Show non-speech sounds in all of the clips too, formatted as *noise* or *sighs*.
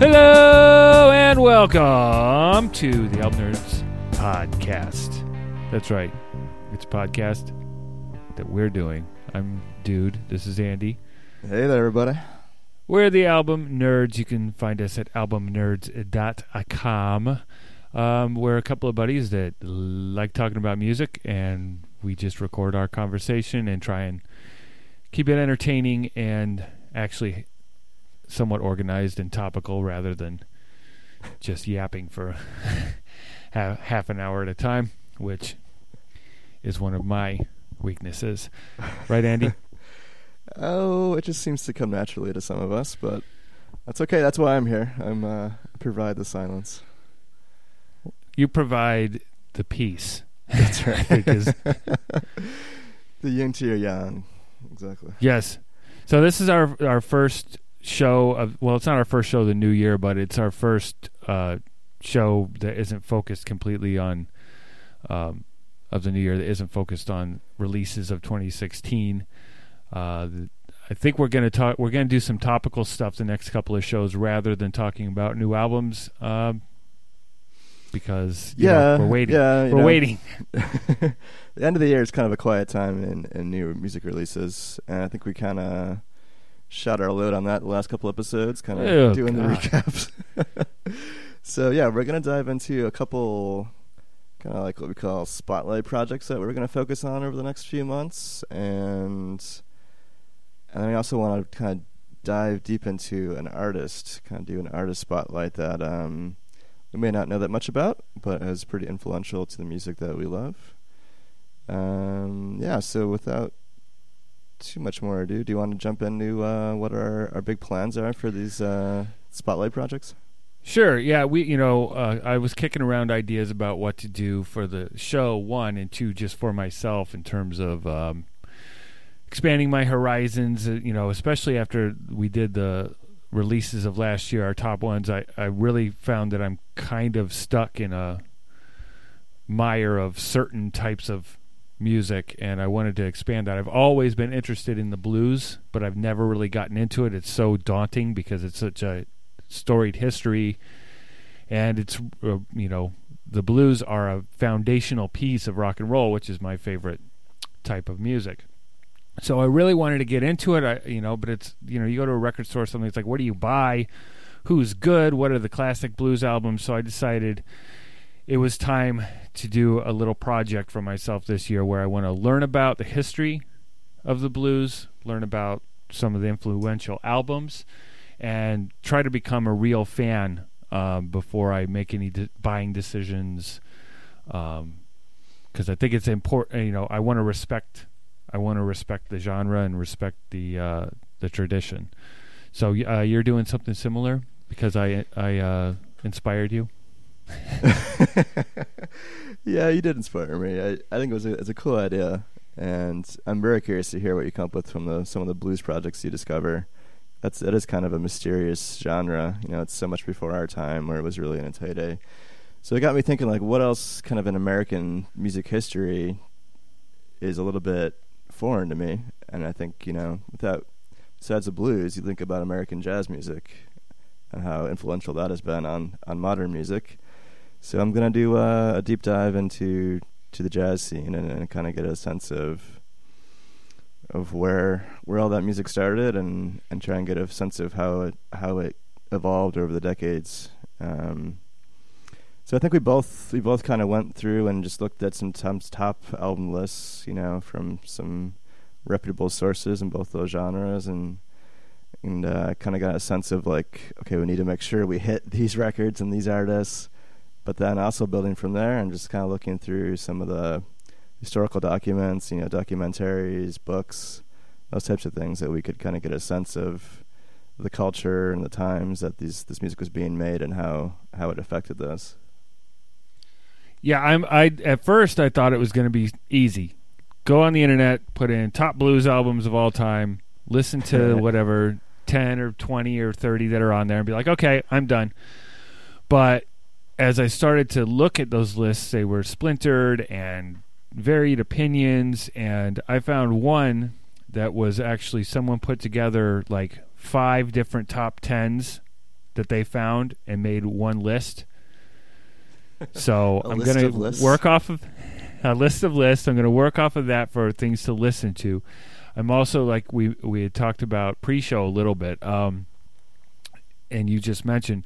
Hello and welcome to the Album Nerds podcast. That's right, it's a podcast that we're doing. I'm Dude. This is Andy. Hey there, everybody. We're the Album Nerds. You can find us at albumnerds.com. Um, we're a couple of buddies that like talking about music, and we just record our conversation and try and keep it entertaining and actually somewhat organized and topical rather than just yapping for *laughs* half, an hour at a time, which is one of my weaknesses. Right, Andy? *laughs* Oh, it just seems to come naturally to some of us, but that's okay. That's why I'm here. I'm uh, provide the silence. You provide the peace. *laughs* That's right. Because the yin to your yang. Exactly. Yes. So this is our our first show of well, it's not our first show of the new year, but it's our first uh, show that isn't focused completely on um, of the new year that isn't focused on releases of 2016. Uh, the, I think we're going to talk. We're going to do some topical stuff the next couple of shows rather than talking about new albums. Um, because you know, Yeah, we're waiting. yeah, we're know. waiting. *laughs* *laughs* the end of the year is kind of a quiet time in, in new music releases, and I think we kind of shot our load on that the last couple episodes, kind of Oh, doing the recaps. *laughs* so yeah, we're gonna dive into a couple kind of like what we call spotlight projects that we're gonna focus on over the next few months, and and I also want to kind of dive deep into an artist, kind of do an artist spotlight that um, we may not know that much about, but is pretty influential to the music that we love. Um, yeah, so without too much more ado, do you want to jump into uh, what our, our big plans are for these uh, spotlight projects? Sure. Yeah, we you know uh, I was kicking around ideas about what to do for the show one and two just for myself in terms of um, expanding my horizons. Uh, you know, especially after we did the releases of last year, our top ones. I I really found that I'm kind of stuck in a mire of certain types of music and I wanted to expand that. I've always been interested in the blues, but I've never really gotten into it. It's so daunting because it's such a storied history and it's uh, you know the blues are a foundational piece of rock and roll which is my favorite type of music so i really wanted to get into it I, you know but it's you know you go to a record store or something it's like what do you buy who's good what are the classic blues albums so i decided it was time to do a little project for myself this year where i want to learn about the history of the blues learn about some of the influential albums and try to become a real fan um, before I make any de- buying decisions. Because I think it's important. You know, I want to respect. I want to respect the genre and respect the uh, the tradition. So uh, you're doing something similar because I I uh, inspired you. *laughs* yeah, you did inspire me. I, I think it was a, it's a cool idea, and I'm very curious to hear what you come up with from the some of the blues projects you discover. That's that is kind of a mysterious genre. You know, it's so much before our time where it was really in its heyday. So it got me thinking, like, what else kind of in American music history is a little bit foreign to me? And I think you know, without besides the blues, you think about American jazz music and how influential that has been on on modern music. So I'm gonna do uh, a deep dive into to the jazz scene and, and kind of get a sense of of where where all that music started and, and try and get a sense of how it how it evolved over the decades. Um, so I think we both we both kind of went through and just looked at some top album lists, you know, from some reputable sources in both those genres and and uh, kind of got a sense of like, okay, we need to make sure we hit these records and these artists, but then also building from there and just kind of looking through some of the historical documents, you know, documentaries, books, those types of things that we could kind of get a sense of the culture and the times that these this music was being made and how how it affected this. Yeah, I'm. I at first I thought it was going to be easy. Go on the internet, put in top blues albums of all time, listen to *laughs* whatever ten or twenty or thirty that are on there, and be like, okay, I'm done. But as I started to look at those lists, they were splintered and varied opinions, and I found one that was actually someone put together like five different top tens that they found and made one list. *laughs* So I'm list going to work off of a list of lists. I'm going to work off of that for things to listen to. I'm also like we we had talked about pre-show a little bit, um, and you just mentioned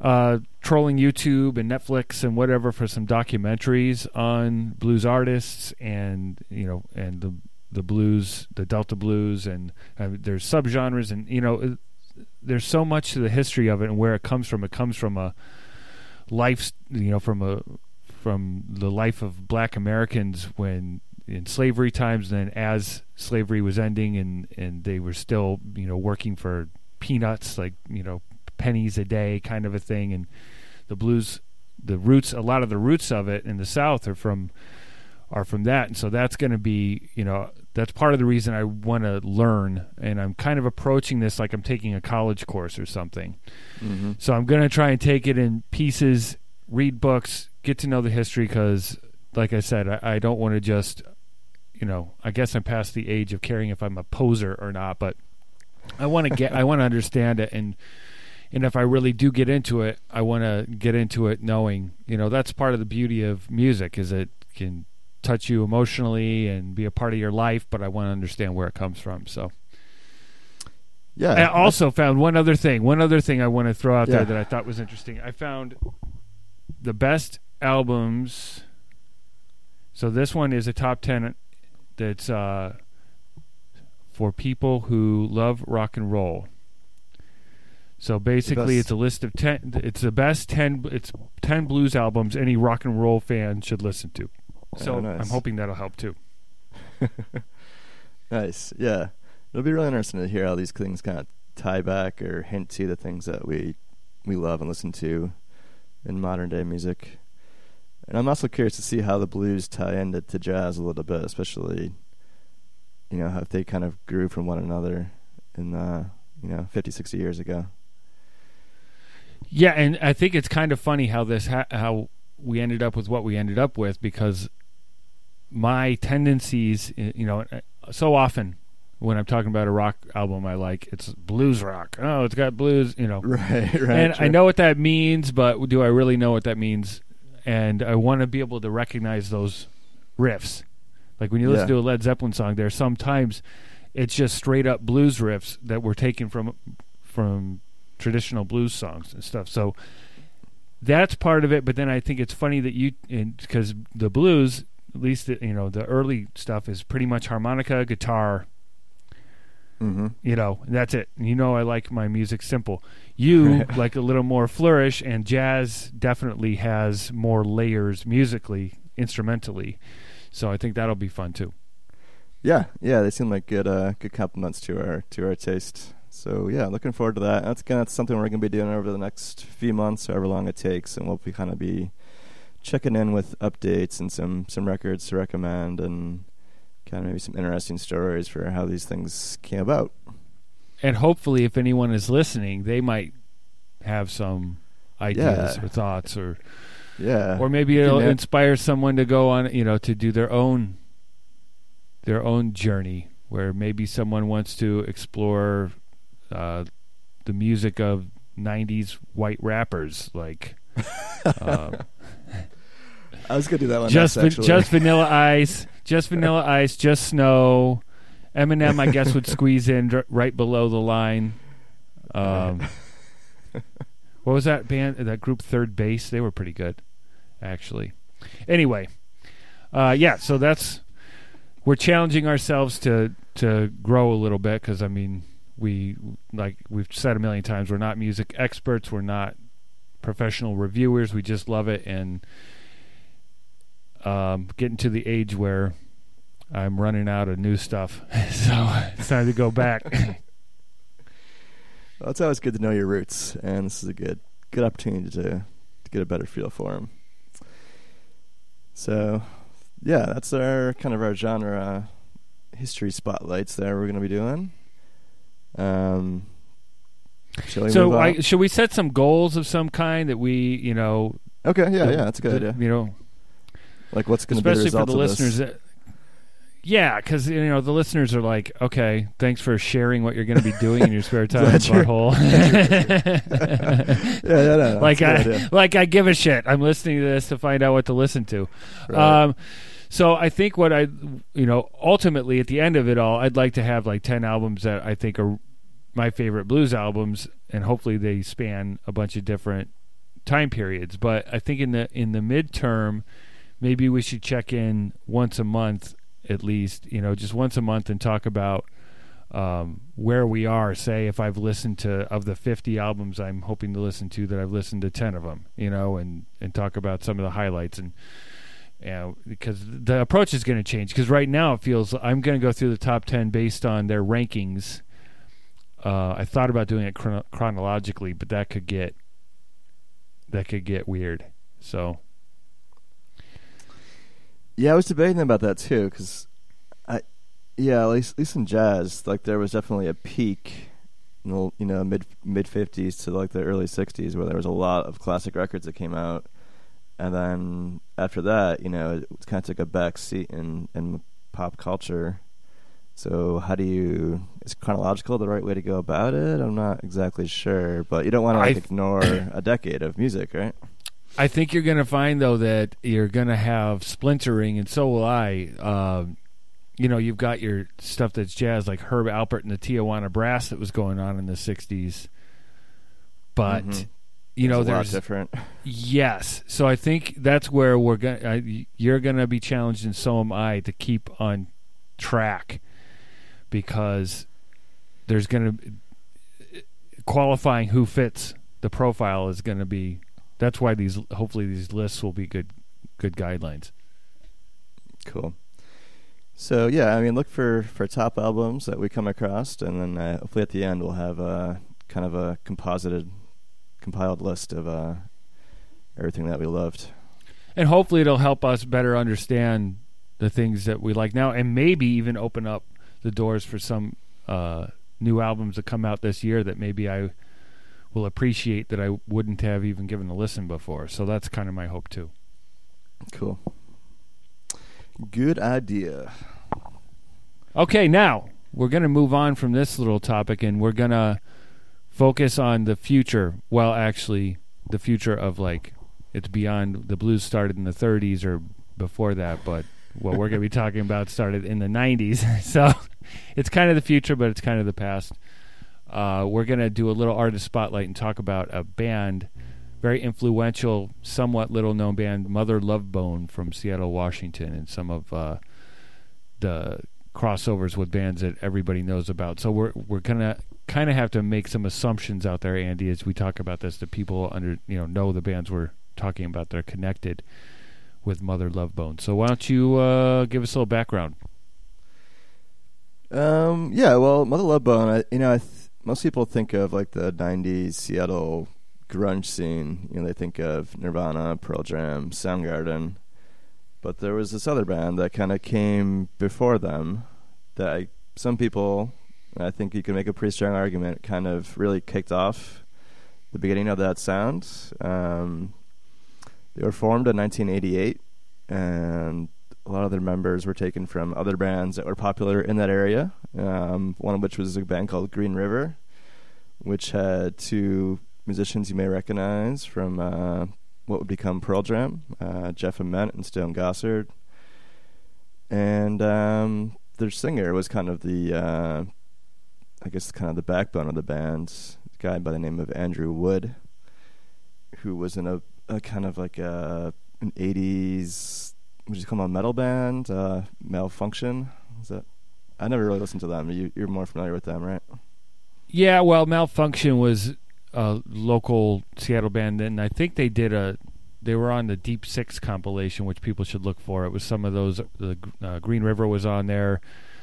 uh, trolling YouTube and Netflix and whatever for some documentaries on blues artists and you know and the the blues, the Delta blues, and uh, there's subgenres and you know there's so much to the history of it and where it comes from. It comes from a life, you know, from a from the life of Black Americans when in slavery times, and then as slavery was ending and and they were still you know working for peanuts, like you know pennies a day kind of a thing, and the blues, the roots, a lot of the roots of it in the South are from are from that, and so that's going to be you know that's part of the reason I want to learn, and I'm kind of approaching this like I'm taking a college course or something. Mm-hmm. So I'm going to try and take it in pieces, read books, get to know the history because, like I said, I, I don't want to just, you know, I guess I'm past the age of caring if I'm a poser or not, but I want to get, I want to understand it, and and if I really do get into it, I want to get into it knowing, you know, that's part of the beauty of music is it can touch you emotionally and be a part of your life, but I want to understand where it comes from. So. Yeah. I also found one other thing. One other thing I want to throw out Yeah. there that I thought was interesting. I found the best albums. So this one is a top ten that's uh, for people who love rock and roll. So basically, it's a list of ten. It's the best ten. It's ten blues albums any rock and roll fan should listen to. So Oh, nice. I'm hoping that'll help too. *laughs* Nice. Yeah. It'll be really interesting to hear how these things kind of tie back or hint to the things that we we love and listen to in modern day music. And I'm also curious to see how the blues tie into to jazz a little bit, especially you know, how if they kind of grew from one another in uh, you know, 50, 60 years ago. Yeah, and I think it's kind of funny how this ha- how we ended up with what we ended up with because my tendencies, you know, uh, so often when I'm talking about a rock album I like, it's blues rock. Oh, it's got blues, you know. *laughs* Right, right. and I know what that means, but do I really know what that means? And I want to be able to recognize those riffs. Like when you listen Yeah. to a Led Zeppelin song, there are sometimes it's just straight up blues riffs that were taken from from traditional blues songs and stuff. So that's part of it. But then I think it's funny that you because the blues, at least the, you know the early stuff is pretty much harmonica, guitar, Mhm. you know, and that's it. You know, I like my music simple. You *laughs* like a little more flourish, and jazz definitely has more layers musically, instrumentally. So I think that'll be fun too. Yeah, yeah, they seem like good uh good compliments to our to our taste. So yeah, looking forward to that. That's gonna that's something we're gonna be doing over the next few months, however long it takes, and we'll be kind of be checking in with updates and some some records to recommend and kind of maybe some interesting stories for how these things came about. And hopefully, if anyone is listening, they might have some ideas Yeah. or thoughts, or Yeah, or maybe it'll Yeah. inspire someone to go on, you know, to do their own their own journey, where maybe someone wants to explore uh, the music of '90s white rappers, like uh, *laughs* I was gonna do that one. just next, just Vanilla *laughs* Ice, just Vanilla Ice, just Snow. Eminem, I guess, would squeeze in dr- right below the line. Um, *laughs* what was that band? That group, Third Bass. They were pretty good, actually. Anyway, uh, yeah. So that's we're challenging ourselves to to grow a little bit because I mean we like we've said a million times we're not music experts. We're not professional reviewers. We just love it and um, getting to the age where I'm running out of new stuff, *laughs* so it's time to go back. *laughs* Well, it's always good to know your roots, and this is a good good opportunity to to get a better feel for them. So, yeah, that's our kind of our genre history spotlights there we're going to be doing. Um, shall so. I, should we set some goals of some kind that we, you know, okay, yeah, yeah, that's a good idea. You know, Like, what's going to be the especially for the of listeners this? Yeah, because you know the listeners are like, okay, thanks for sharing what you're going to be doing in your spare *laughs* time, butthole. *laughs* *laughs* yeah, yeah, no, like I idea. like I give a shit. I'm listening to this to find out what to listen to. Right. Um, so I think what I, you know, ultimately at the end of it all, I'd like to have like ten albums that I think are my favorite blues albums, and hopefully they span a bunch of different time periods. But I think in the in the midterm, maybe we should check in once a month at least. You know, just once a month and talk about um, where we are. Say if I've listened to of the 50 albums I'm hoping to listen to, that I've listened to 10 of them. You know, and and talk about some of the highlights and. Yeah, because the approach is going to change. Because right now it feels I'm going to go through the top ten based on their rankings. Uh, I thought about doing it chrono- chronologically, but that could get that could get weird. So Yeah, I was debating about that too because I, yeah, at least, at least in jazz, like there was definitely a peak, in the, you know, mid mid fifties to like the early sixties where there was a lot of classic records that came out, and then after that, you know, it kind of took a back seat in in pop culture. So how do you? Is chronological the right way to go about it? I'm not exactly sure, but you don't want to like ignore a decade of music, right? I think you're going to find though that you're going to have splintering, and so will I. Um, you know, you've got your stuff that's jazz, like Herb Alpert and the Tijuana Brass that was going on in the '60s, but Mhm. You know, a lot there's different. Yes. So I think that's where we're going you're going to be challenged and so am I to keep on track because there's going to qualifying who fits the profile is going to be that's why these hopefully these lists will be good good guidelines. Cool. So yeah, I mean, look for for top albums that we come across, and then uh, hopefully at the end we'll have a kind of a composited, compiled list of uh, everything that we loved. And hopefully it'll help us better understand the things that we like now and maybe even open up the doors for some uh, new albums that come out this year that maybe I will appreciate that I wouldn't have even given a listen before. So that's kind of my hope too. Cool. Good idea. Okay, now we're going to move on from this little topic and we're going to focus on the future. Well, actually, the future of like it's beyond the blues started in the 30s or before that, but what we're going to be *laughs* talking about started in the 90s. *laughs* so it's kind of the future, but it's kind of the past. Uh, we're going to do a little artist spotlight and talk about a band, very influential, somewhat little known band, Mother Love Bone from Seattle, Washington, and some of uh, the crossovers with bands that everybody knows about. So we're we're gonna kind of have to make some assumptions out there, Andy, as we talk about this, that people under you know know the bands we're talking about They're connected with Mother Love Bone. So why don't you uh, give us a little background? Um, yeah, well, Mother Love Bone, I, you know, I th- most people think of like the '90s Seattle grunge scene. You know, they think of Nirvana, Pearl Jam, Soundgarden, but there was this other band that kind of came before them that I, some people, I think you can make a pretty strong argument, kind of really kicked off the beginning of that sound. Um, they were formed in 1988, and a lot of their members were taken from other bands that were popular in that area. Um, one of which was a band called Green River, which had two musicians you may recognize from uh, what would become Pearl Jam, uh, Jeff Ament and Stone Gossard. And um, their singer was kind of the, uh, I guess, kind of the backbone of the band, a guy by the name of Andrew Wood, who was in a, a kind of like a, an 80s what do you call them, a metal band, uh, Malfunkshun. Is that? I never really listened to them. You, you're more familiar with them, right? Yeah, well, Malfunkshun was a local Seattle band, and I think they did a. They were on the Deep Six compilation, which people should look for. It was some of those. The uh, Green River was on there.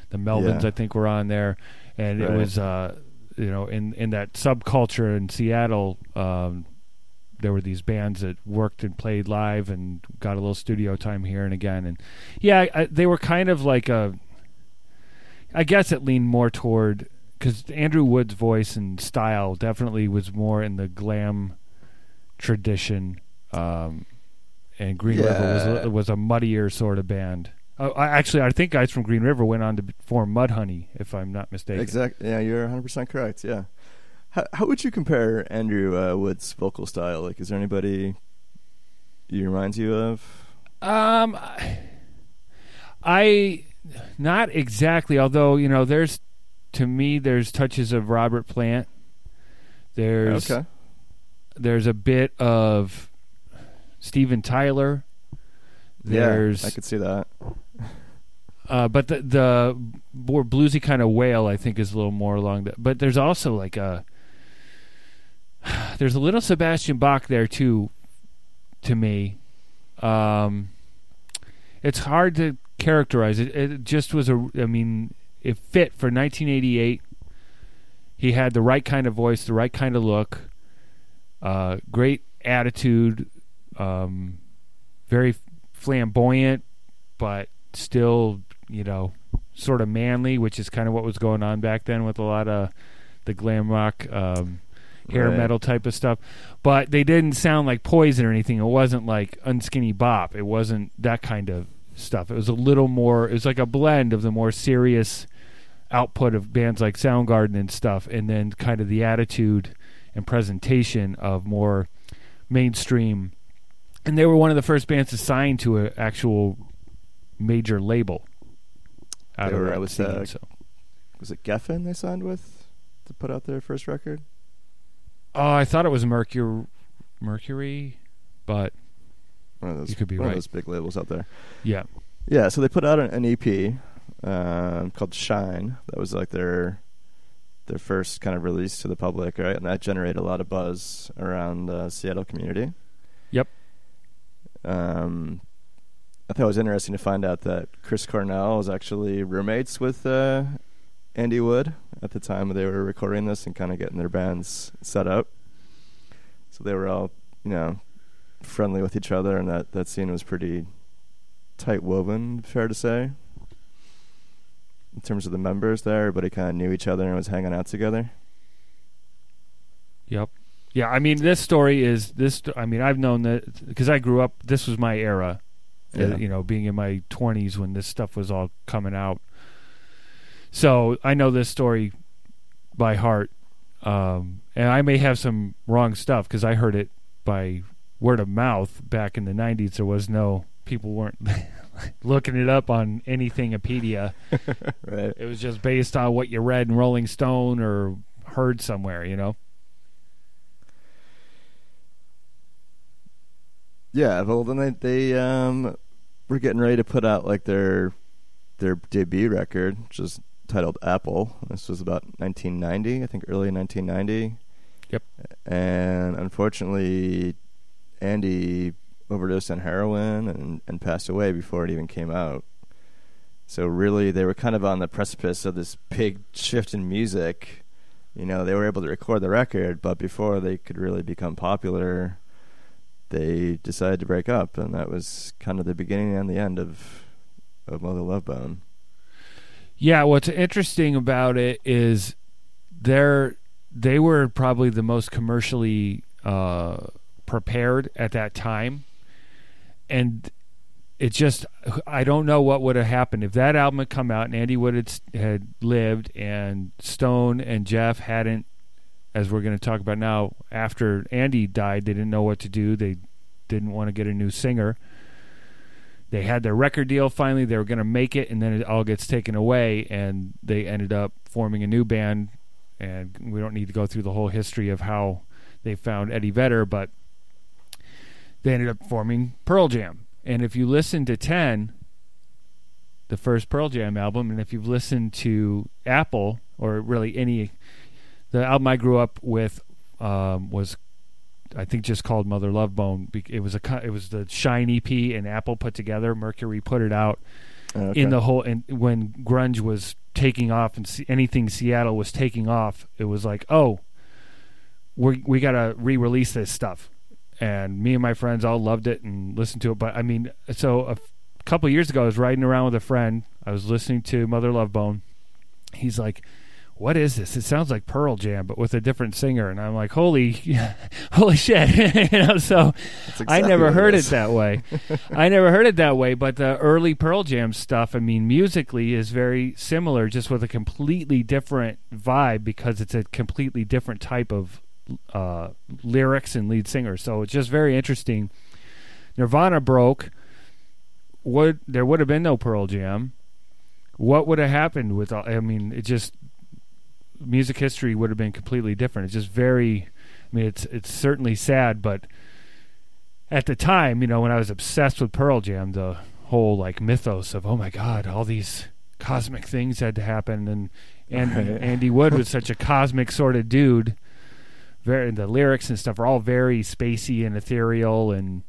The Melvins, Yeah. I think, were on there, and it was, uh, you know, in in that subculture in Seattle. Um, there were these bands that worked and played live and got a little studio time here and again, and yeah, I, they were kind of like a. I guess it leaned more toward because Andrew Wood's voice and style definitely was more in the glam tradition, um, and Green River was was a muddier sort of band. Uh, I, actually, I think guys from Green River went on to form Mudhoney, if I'm not mistaken. Exactly. Yeah, you're 100 percent correct. Yeah. How, how would you compare Andrew uh, Wood's vocal style? Like, is there anybody he reminds you of? Um, I not exactly. Although you know, there's to me, there's touches of Robert Plant. There's okay. there's a bit of Steven Tyler. There's yeah, I could see that. Uh, but the the more bluesy kind of wail, I think, is a little more along that. But there's also like a *sighs* there's a little Sebastian Bach there too, to me. Um, it's hard to characterize it. It just was a. I mean, it fit for 1988. He had the right kind of voice, the right kind of look, uh, great attitude, um, very flamboyant, but still, you know, sort of manly, which is kind of what was going on back then with a lot of the glam rock um, hair Right. metal type of stuff. But they didn't sound like Poison or anything. It wasn't like Unskinny Bop. It wasn't that kind of stuff. It was a little more. It was like a blend of the more serious output of bands like Soundgarden and stuff, and then kind of the attitude and presentation of more mainstream. And they were one of the first bands to sign to an actual major label. Out They of were, that I was, scene, uh, so. Was it Geffen they signed with to put out their first record? Oh, I thought it was Mercury, Mercury, but One of those. You could be one right. of those big labels out there. yeah, Yeah, so they put out an, an EP um, called Shine. That was like their their first kind of release to the public, right? And that generated a lot of buzz around the Seattle community. Yep. Um, I thought it was interesting to find out that Chris Cornell was actually roommates with uh, Andy Wood at the time they were recording this and kind of getting their bands set up. So they were all, you know, friendly with each other, and that, that scene was pretty tight woven, fair to say. In terms of the members there, everybody kind of knew each other and was hanging out together. Yep. Yeah, I mean, this story is this. I mean, I've known that because I grew up. This was my era. Yeah. you know, being in my twenties when this stuff was all coming out. So I know this story by heart, um, and I may have some wrong stuff because I heard it by word of mouth back in the '90s. There was no people weren't *laughs* looking it up on anythingpedia. *laughs* Right. It was just based on what you read in Rolling Stone or heard somewhere. You know. Yeah, well then they they um were getting ready to put out like their their debut record, which is titled Apple. This was about 1990, I think early 1990. Yep. And unfortunately, Andy overdosed on heroin and and passed away before it even came out. So really, they were kind of on the precipice of this big shift in music. You know, they were able to record the record, but before they could really become popular, they decided to break up, and that was kind of the beginning and the end of of Mother Love Bone. Yeah, what's interesting about it is they're they were probably the most commercially uh, prepared at that time, and it just I don't know what would have happened if that album had come out and Andy Wood had, had lived and Stone and Jeff hadn't, as we're going to talk about now. After Andy died, they didn't know what to do. They didn't want to get a new singer they had their record deal finally they were going to make it and then it all gets taken away and they ended up forming a new band and we don't need to go through the whole history of how they found Eddie Vedder but they ended up forming Pearl Jam and if you listen to 10 the first Pearl Jam album and if you've listened to Apple or really any the album I grew up with um, was I think just called Mother Love Bone. It was a it was the Shine EP and Apple put together. Mercury put it out Okay. in the whole and when grunge was taking off and anything Seattle was taking off. It was like oh, we we gotta re-release this stuff. And me and my friends all loved it and listened to it. But I mean, so a f- couple years ago, I was riding around with a friend. I was listening to Mother Love Bone. He's like, what is this? It sounds like Pearl Jam, but with a different singer. And I'm like, holy, *laughs* holy shit! *laughs* you know, so That's I never heard it that way. *laughs* I never heard it that way. But the early Pearl Jam stuff, I mean, musically is very similar, just with a completely different vibe because it's a completely different type of uh, lyrics and lead singer. So it's just very interesting. Nirvana broke. Would there would have been no Pearl Jam? What would have happened with? all I mean, it just music history would have been completely different. It's just very. I mean, it's it's certainly sad, but at the time, you know, when I was obsessed with Pearl Jam, the whole like mythos of oh my god, all these cosmic things had to happen, and and Right. *laughs* Andy Wood was such a cosmic sort of dude. Very, the lyrics and stuff are all very spacey and ethereal and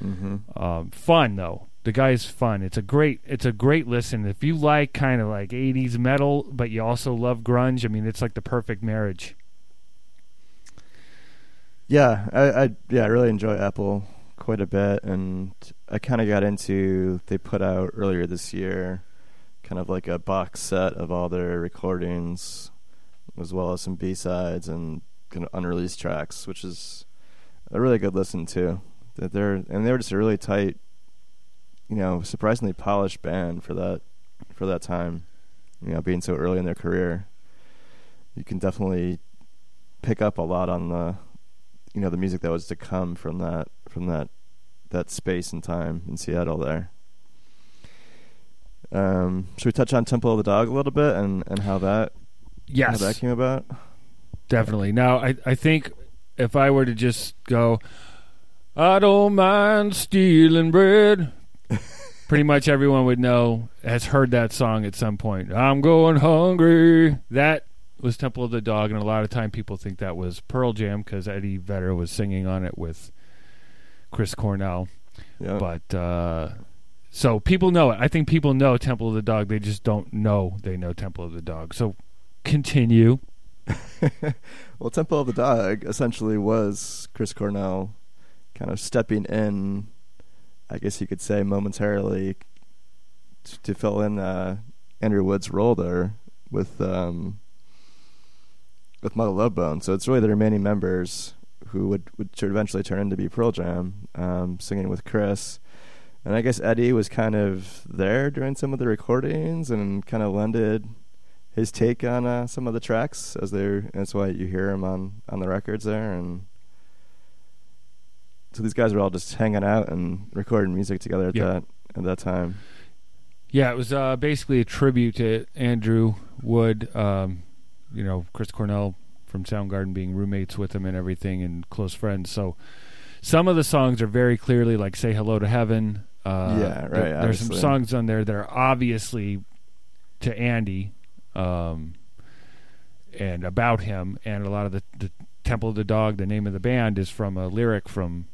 hmm um, fun though. The guy's fun. It's a great it's a great listen. If you like kind of like 80s metal but you also love grunge, I mean it's like the perfect marriage. Yeah, I, I yeah I really enjoy Apple quite a bit, and I kind of got into. They put out earlier this year, kind of like a box set of all their recordings, as well as some B sides and kind of unreleased tracks, which is a really good listen to. That they're and they were just a really tight, you know, surprisingly polished band for that for that time. You know, being so early in their career, you can definitely pick up a lot on the you know the music that was to come from that from that that space and time in Seattle there. Um, should we touch on Temple of the Dog a little bit and, and how that Yes. how that came about? Definitely. Now, I, I think if I were to just go, I don't mind stealing bread, *laughs* pretty much everyone would know, has heard that song at some point. I'm going hungry. That was Temple of the Dog, and a lot of time people think that was Pearl Jam because Eddie Vedder was singing on it with Chris Cornell. Yeah, But uh, so people know it. I think people know Temple of the Dog. They just don't know they know Temple of the Dog. So continue. *laughs* well, Temple of the Dog essentially was Chris Cornell kind of stepping in, I guess you could say, momentarily t- to fill in uh, Andrew Wood's role there with um, with Mother Love Bone. So it's really the remaining members who would would should eventually turn into be Pearl Jam, um, singing with Chris. And I guess Eddie was kind of there during some of the recordings and kind of lended his take on uh, some of the tracks as they're. That's why you hear him on on the records there. And so these guys were all just hanging out and recording music together at Yeah. that at that time. Yeah, it was uh, basically a tribute to Andrew Wood. Um, you know, Chris Cornell from Soundgarden being roommates with him and everything, and close friends. So some of the songs are very clearly like "Say Hello to Heaven." Uh, Yeah, right, there- there's some songs on there that are obviously to Andy, um, and about him, and a lot of the, the Temple of the Dog. The name of the band is from a lyric from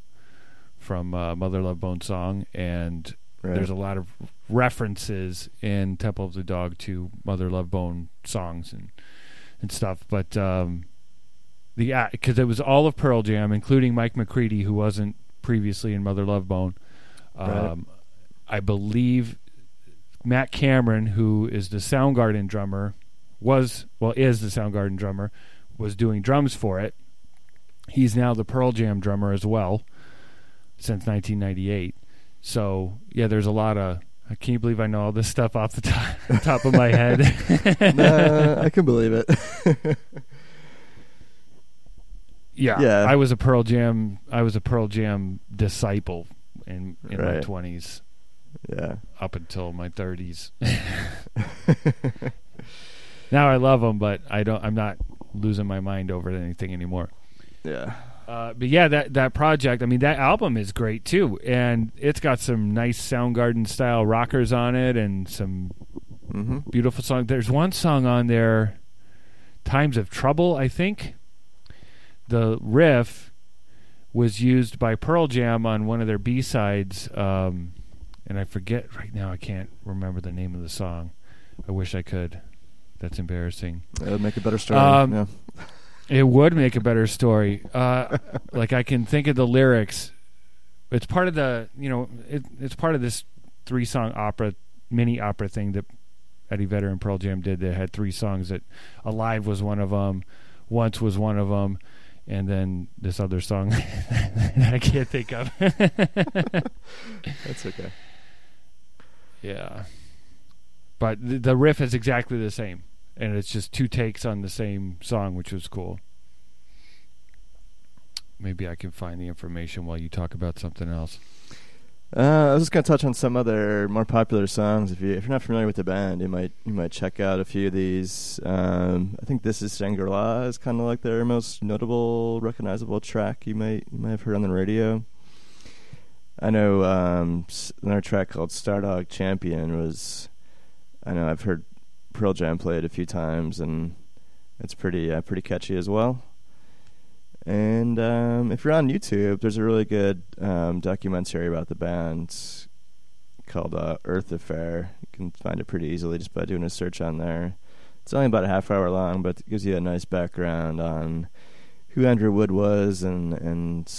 from uh, Mother Love Bone song, and Right. there's a lot of references in Temple of the Dog to Mother Love Bone songs and and stuff. But um, the because it was all of Pearl Jam, including Mike McCready, who wasn't previously in Mother Love Bone. Right. Um, I believe Matt Cameron, who is the Soundgarden drummer, was well is the Soundgarden drummer, was doing drums for it. He's now the Pearl Jam drummer as well since 1998. So yeah, there's a lot of. I can't believe I know all this stuff off the *laughs* top, top of my head. *laughs* nah, I can believe it. *laughs* yeah, Yeah. I was a Pearl Jam. I was a Pearl Jam disciple in in my twenties yeah. up until my thirties. now I love them, but I don't. I'm not losing my mind over anything anymore. Yeah. Uh, but yeah, that that project. I mean, that album is great too, and it's got some nice Soundgarden style rockers on it, and some Mm-hmm. beautiful songs. There's one song on there, "Times of Trouble," I think. The riff was used by Pearl Jam on one of their B sides, um, and I forget right now. I can't remember the name of the song. I wish I could. That's embarrassing. That would make a better story. Um, yeah. It would make a better story. Uh, like I can think of the lyrics. It's part of the you know it, it's part of this three song opera mini opera thing that Eddie Vedder and Pearl Jam did. They had three songs that "Alive" was one of them, "Once" was one of them, and then this other song *laughs* that I can't think of. *laughs* That's okay. Yeah, but the, the riff is exactly the same, and it's just two takes on the same song, which was cool. Maybe I can find the information while you talk about something else. Uh, I was just gonna touch on some other more popular songs. If you if you're not familiar with the band, you might you might check out a few of these. Um, I think this is Shangri La is kind of like their most notable, recognizable track. You might you might have heard on the radio. I know um, another track called Stardog Champion was. I know I've heard Pearl Jam play it a few times, and it's pretty uh, pretty catchy as well. And um, if you're on YouTube, there's a really good um, documentary about the band called uh, Earth Affair. You can find it pretty easily just by doing a search on there. It's only about a half hour long, but it gives you a nice background on who Andrew Wood was and and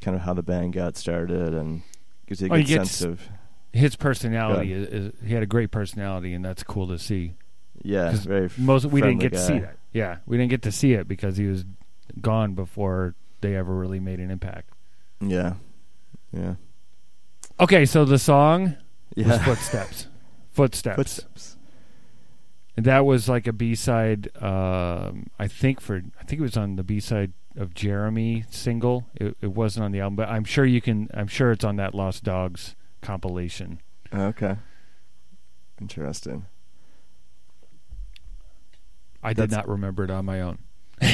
kind of how the band got started, and gives you a Oh, good sense of His personality is, is he had a great personality, and that's cool to see. Yeah, very Most we didn't get to see that. Yeah, we didn't get to see it because he was gone before they ever really made an impact. Yeah, yeah, Okay, so the song was yeah. Footsteps. *laughs* Footsteps. Footsteps. And that was like a B side. Um, I think for I think it was on the B side of Jeremy single. It, it wasn't on the album, but I'm sure you can. I'm sure it's on that Lost Dogs compilation. Okay. Interesting. I did not remember it on my own. *laughs*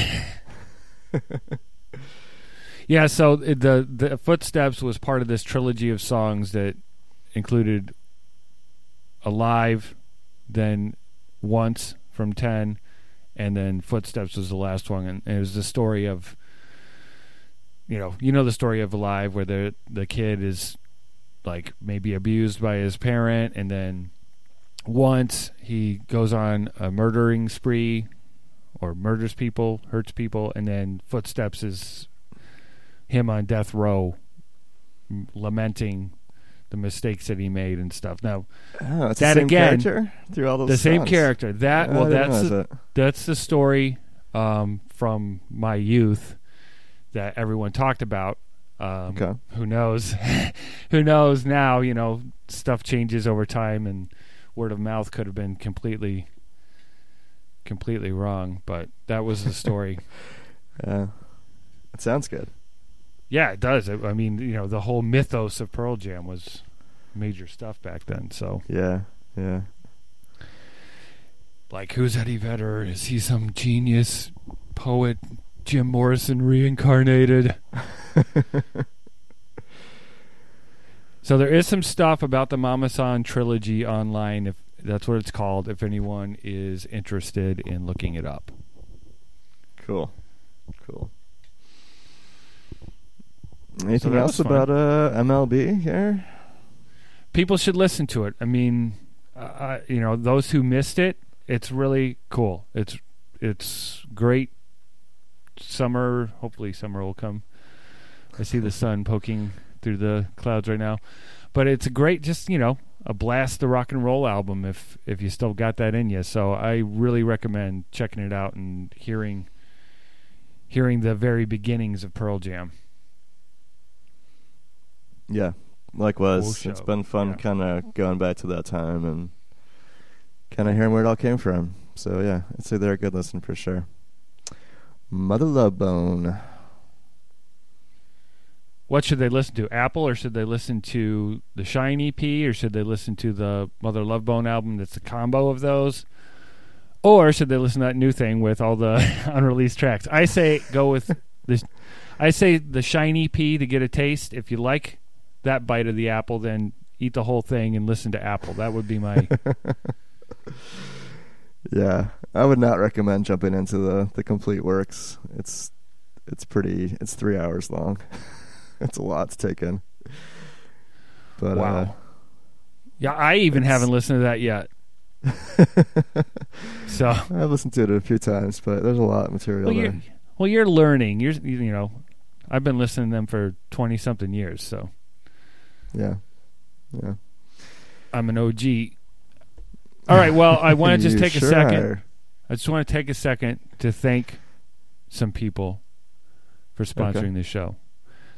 yeah, so the the Footsteps was part of this trilogy of songs that included Alive, then Once from 10 and then Footsteps was the last one and it was the story of you know, you know the story of Alive where the the kid is like maybe abused by his parent and then once he goes on a murdering spree or murders people, hurts people, and then Footsteps is him on death row m- lamenting the mistakes that he made and stuff. Now, Oh, That the same again, character through all those. the same character. That well that's the, that. that's the story um, from my youth that everyone talked about. Um, Okay. Who knows? *laughs* who knows now? You know, stuff changes over time, and word of mouth could have been completely, completely wrong. But that was the story. *laughs* Yeah. It sounds good. yeah, it does. I I mean, you know, the whole mythos of Pearl Jam was major stuff back then. So, Yeah. Yeah. like, who's Eddie Vedder? Is he some genius poet? Jim Morrison reincarnated. *laughs* So there is some stuff about the Mama San trilogy online, if that's what it's called. If anyone is interested in looking it up, Cool. Cool. Anything that else about uh, MLB here? people should listen to it. I mean, uh, uh, you know, those who missed it, it's really cool. It's it's great. Summer, hopefully, summer will come. I see the sun poking through the clouds right now, but it's a great, just you know, a blast the rock and roll album if if you still got that in you. So I really recommend checking it out and hearing hearing the very beginnings of Pearl Jam. Yeah. Likewise. It's been fun Yeah. kind of going back to that time and kind of hearing where it all came from. So, yeah, I'd say they're a good listen for sure. Mother Love Bone. What should they listen to? Apple, or should they listen to the Shine EP, or should they listen to the Mother Love Bone album? That's a combo of those, or should they listen to that new thing with all the *laughs* unreleased tracks? I say go with *laughs* this. I say the Shine EP to get a taste. If you like that bite of the apple, then eat the whole thing and listen to Apple. That would be my. *laughs* Yeah, I would not recommend jumping into the the complete works. It's it's pretty. It's three hours long. *laughs* it's a lot to take in. But Wow. yeah, I even It's- haven't listened to that yet. uh, *laughs* So I've listened to it a few times, but there's a lot of material well, there. you're, well, you're learning. You're you know, I've been listening to them for twenty something years, so. Uh, Yeah, yeah. I'm an OG. All right. Well, I want to *laughs* just take sure a second. are. I just want to take a second to thank some people for sponsoring Okay. this show.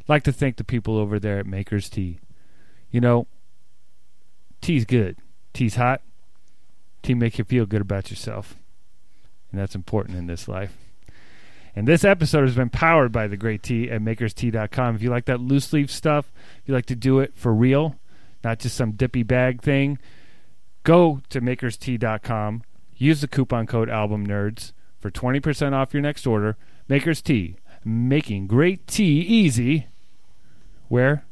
Like to thank the people over there at Maker's Tea. You know, tea's good. Tea's hot. Tea make you feel good about yourself. And that's important in this life. And this episode has been powered by the great tea at makerstea.com. If you like that loose leaf stuff, if you like to do it for real, not just some dippy bag thing, go to makerstea.com. Use the coupon code Album Nerds for 20% off your next order. Maker's Tea, making great tea easy. Where?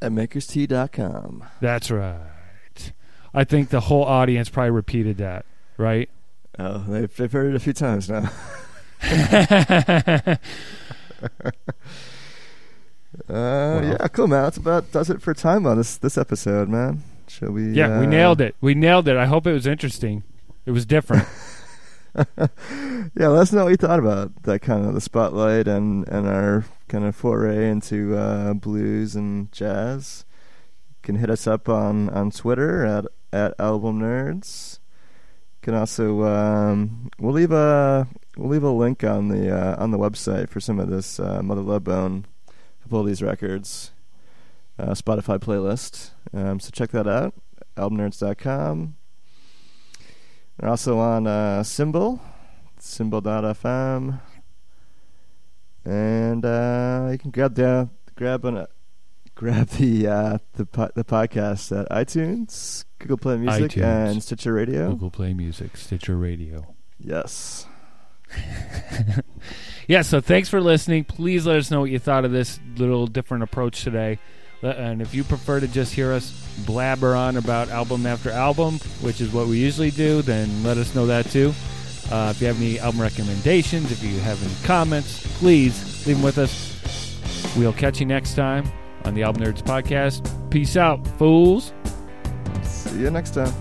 At makerstea.com. That's right. I think the whole audience probably repeated that, right? Oh, they've, they've heard it a few times now. *laughs* Uh, yeah, cool, man. That's about does it for time on this this episode, man. Shall we? yeah, we uh, nailed it. We nailed it. I hope it was interesting. It was different. *laughs* *laughs* yeah, let us know what you thought about that kind of the spotlight and and our kind of foray into uh, blues and jazz. You can hit us up on on Twitter at at Album Nerds. You can also um, we'll leave a we'll leave a link on the uh, on the website for some of this uh, Mother Love Bone of all these records uh, Spotify playlist. Um, so check that out. Albumnerds.com. We're also on uh, Cymbal, cymbal.fm, and uh, you can grab the grab an, grab the uh, the po- the podcast at iTunes, Google Play Music, iTunes. and Stitcher Radio. Google Play Music, Stitcher Radio. Yes. *laughs* Yeah, so thanks for listening. Please let us know what you thought of this little different approach today. Le- And if you prefer to just hear us blabber on about album after album, which is what we usually do, then let us know that too. Uh, if you have any album recommendations, if you have any comments, please leave them with us. We'll catch you next time on the Album Nerds Podcast. Peace out, fools. See you next time.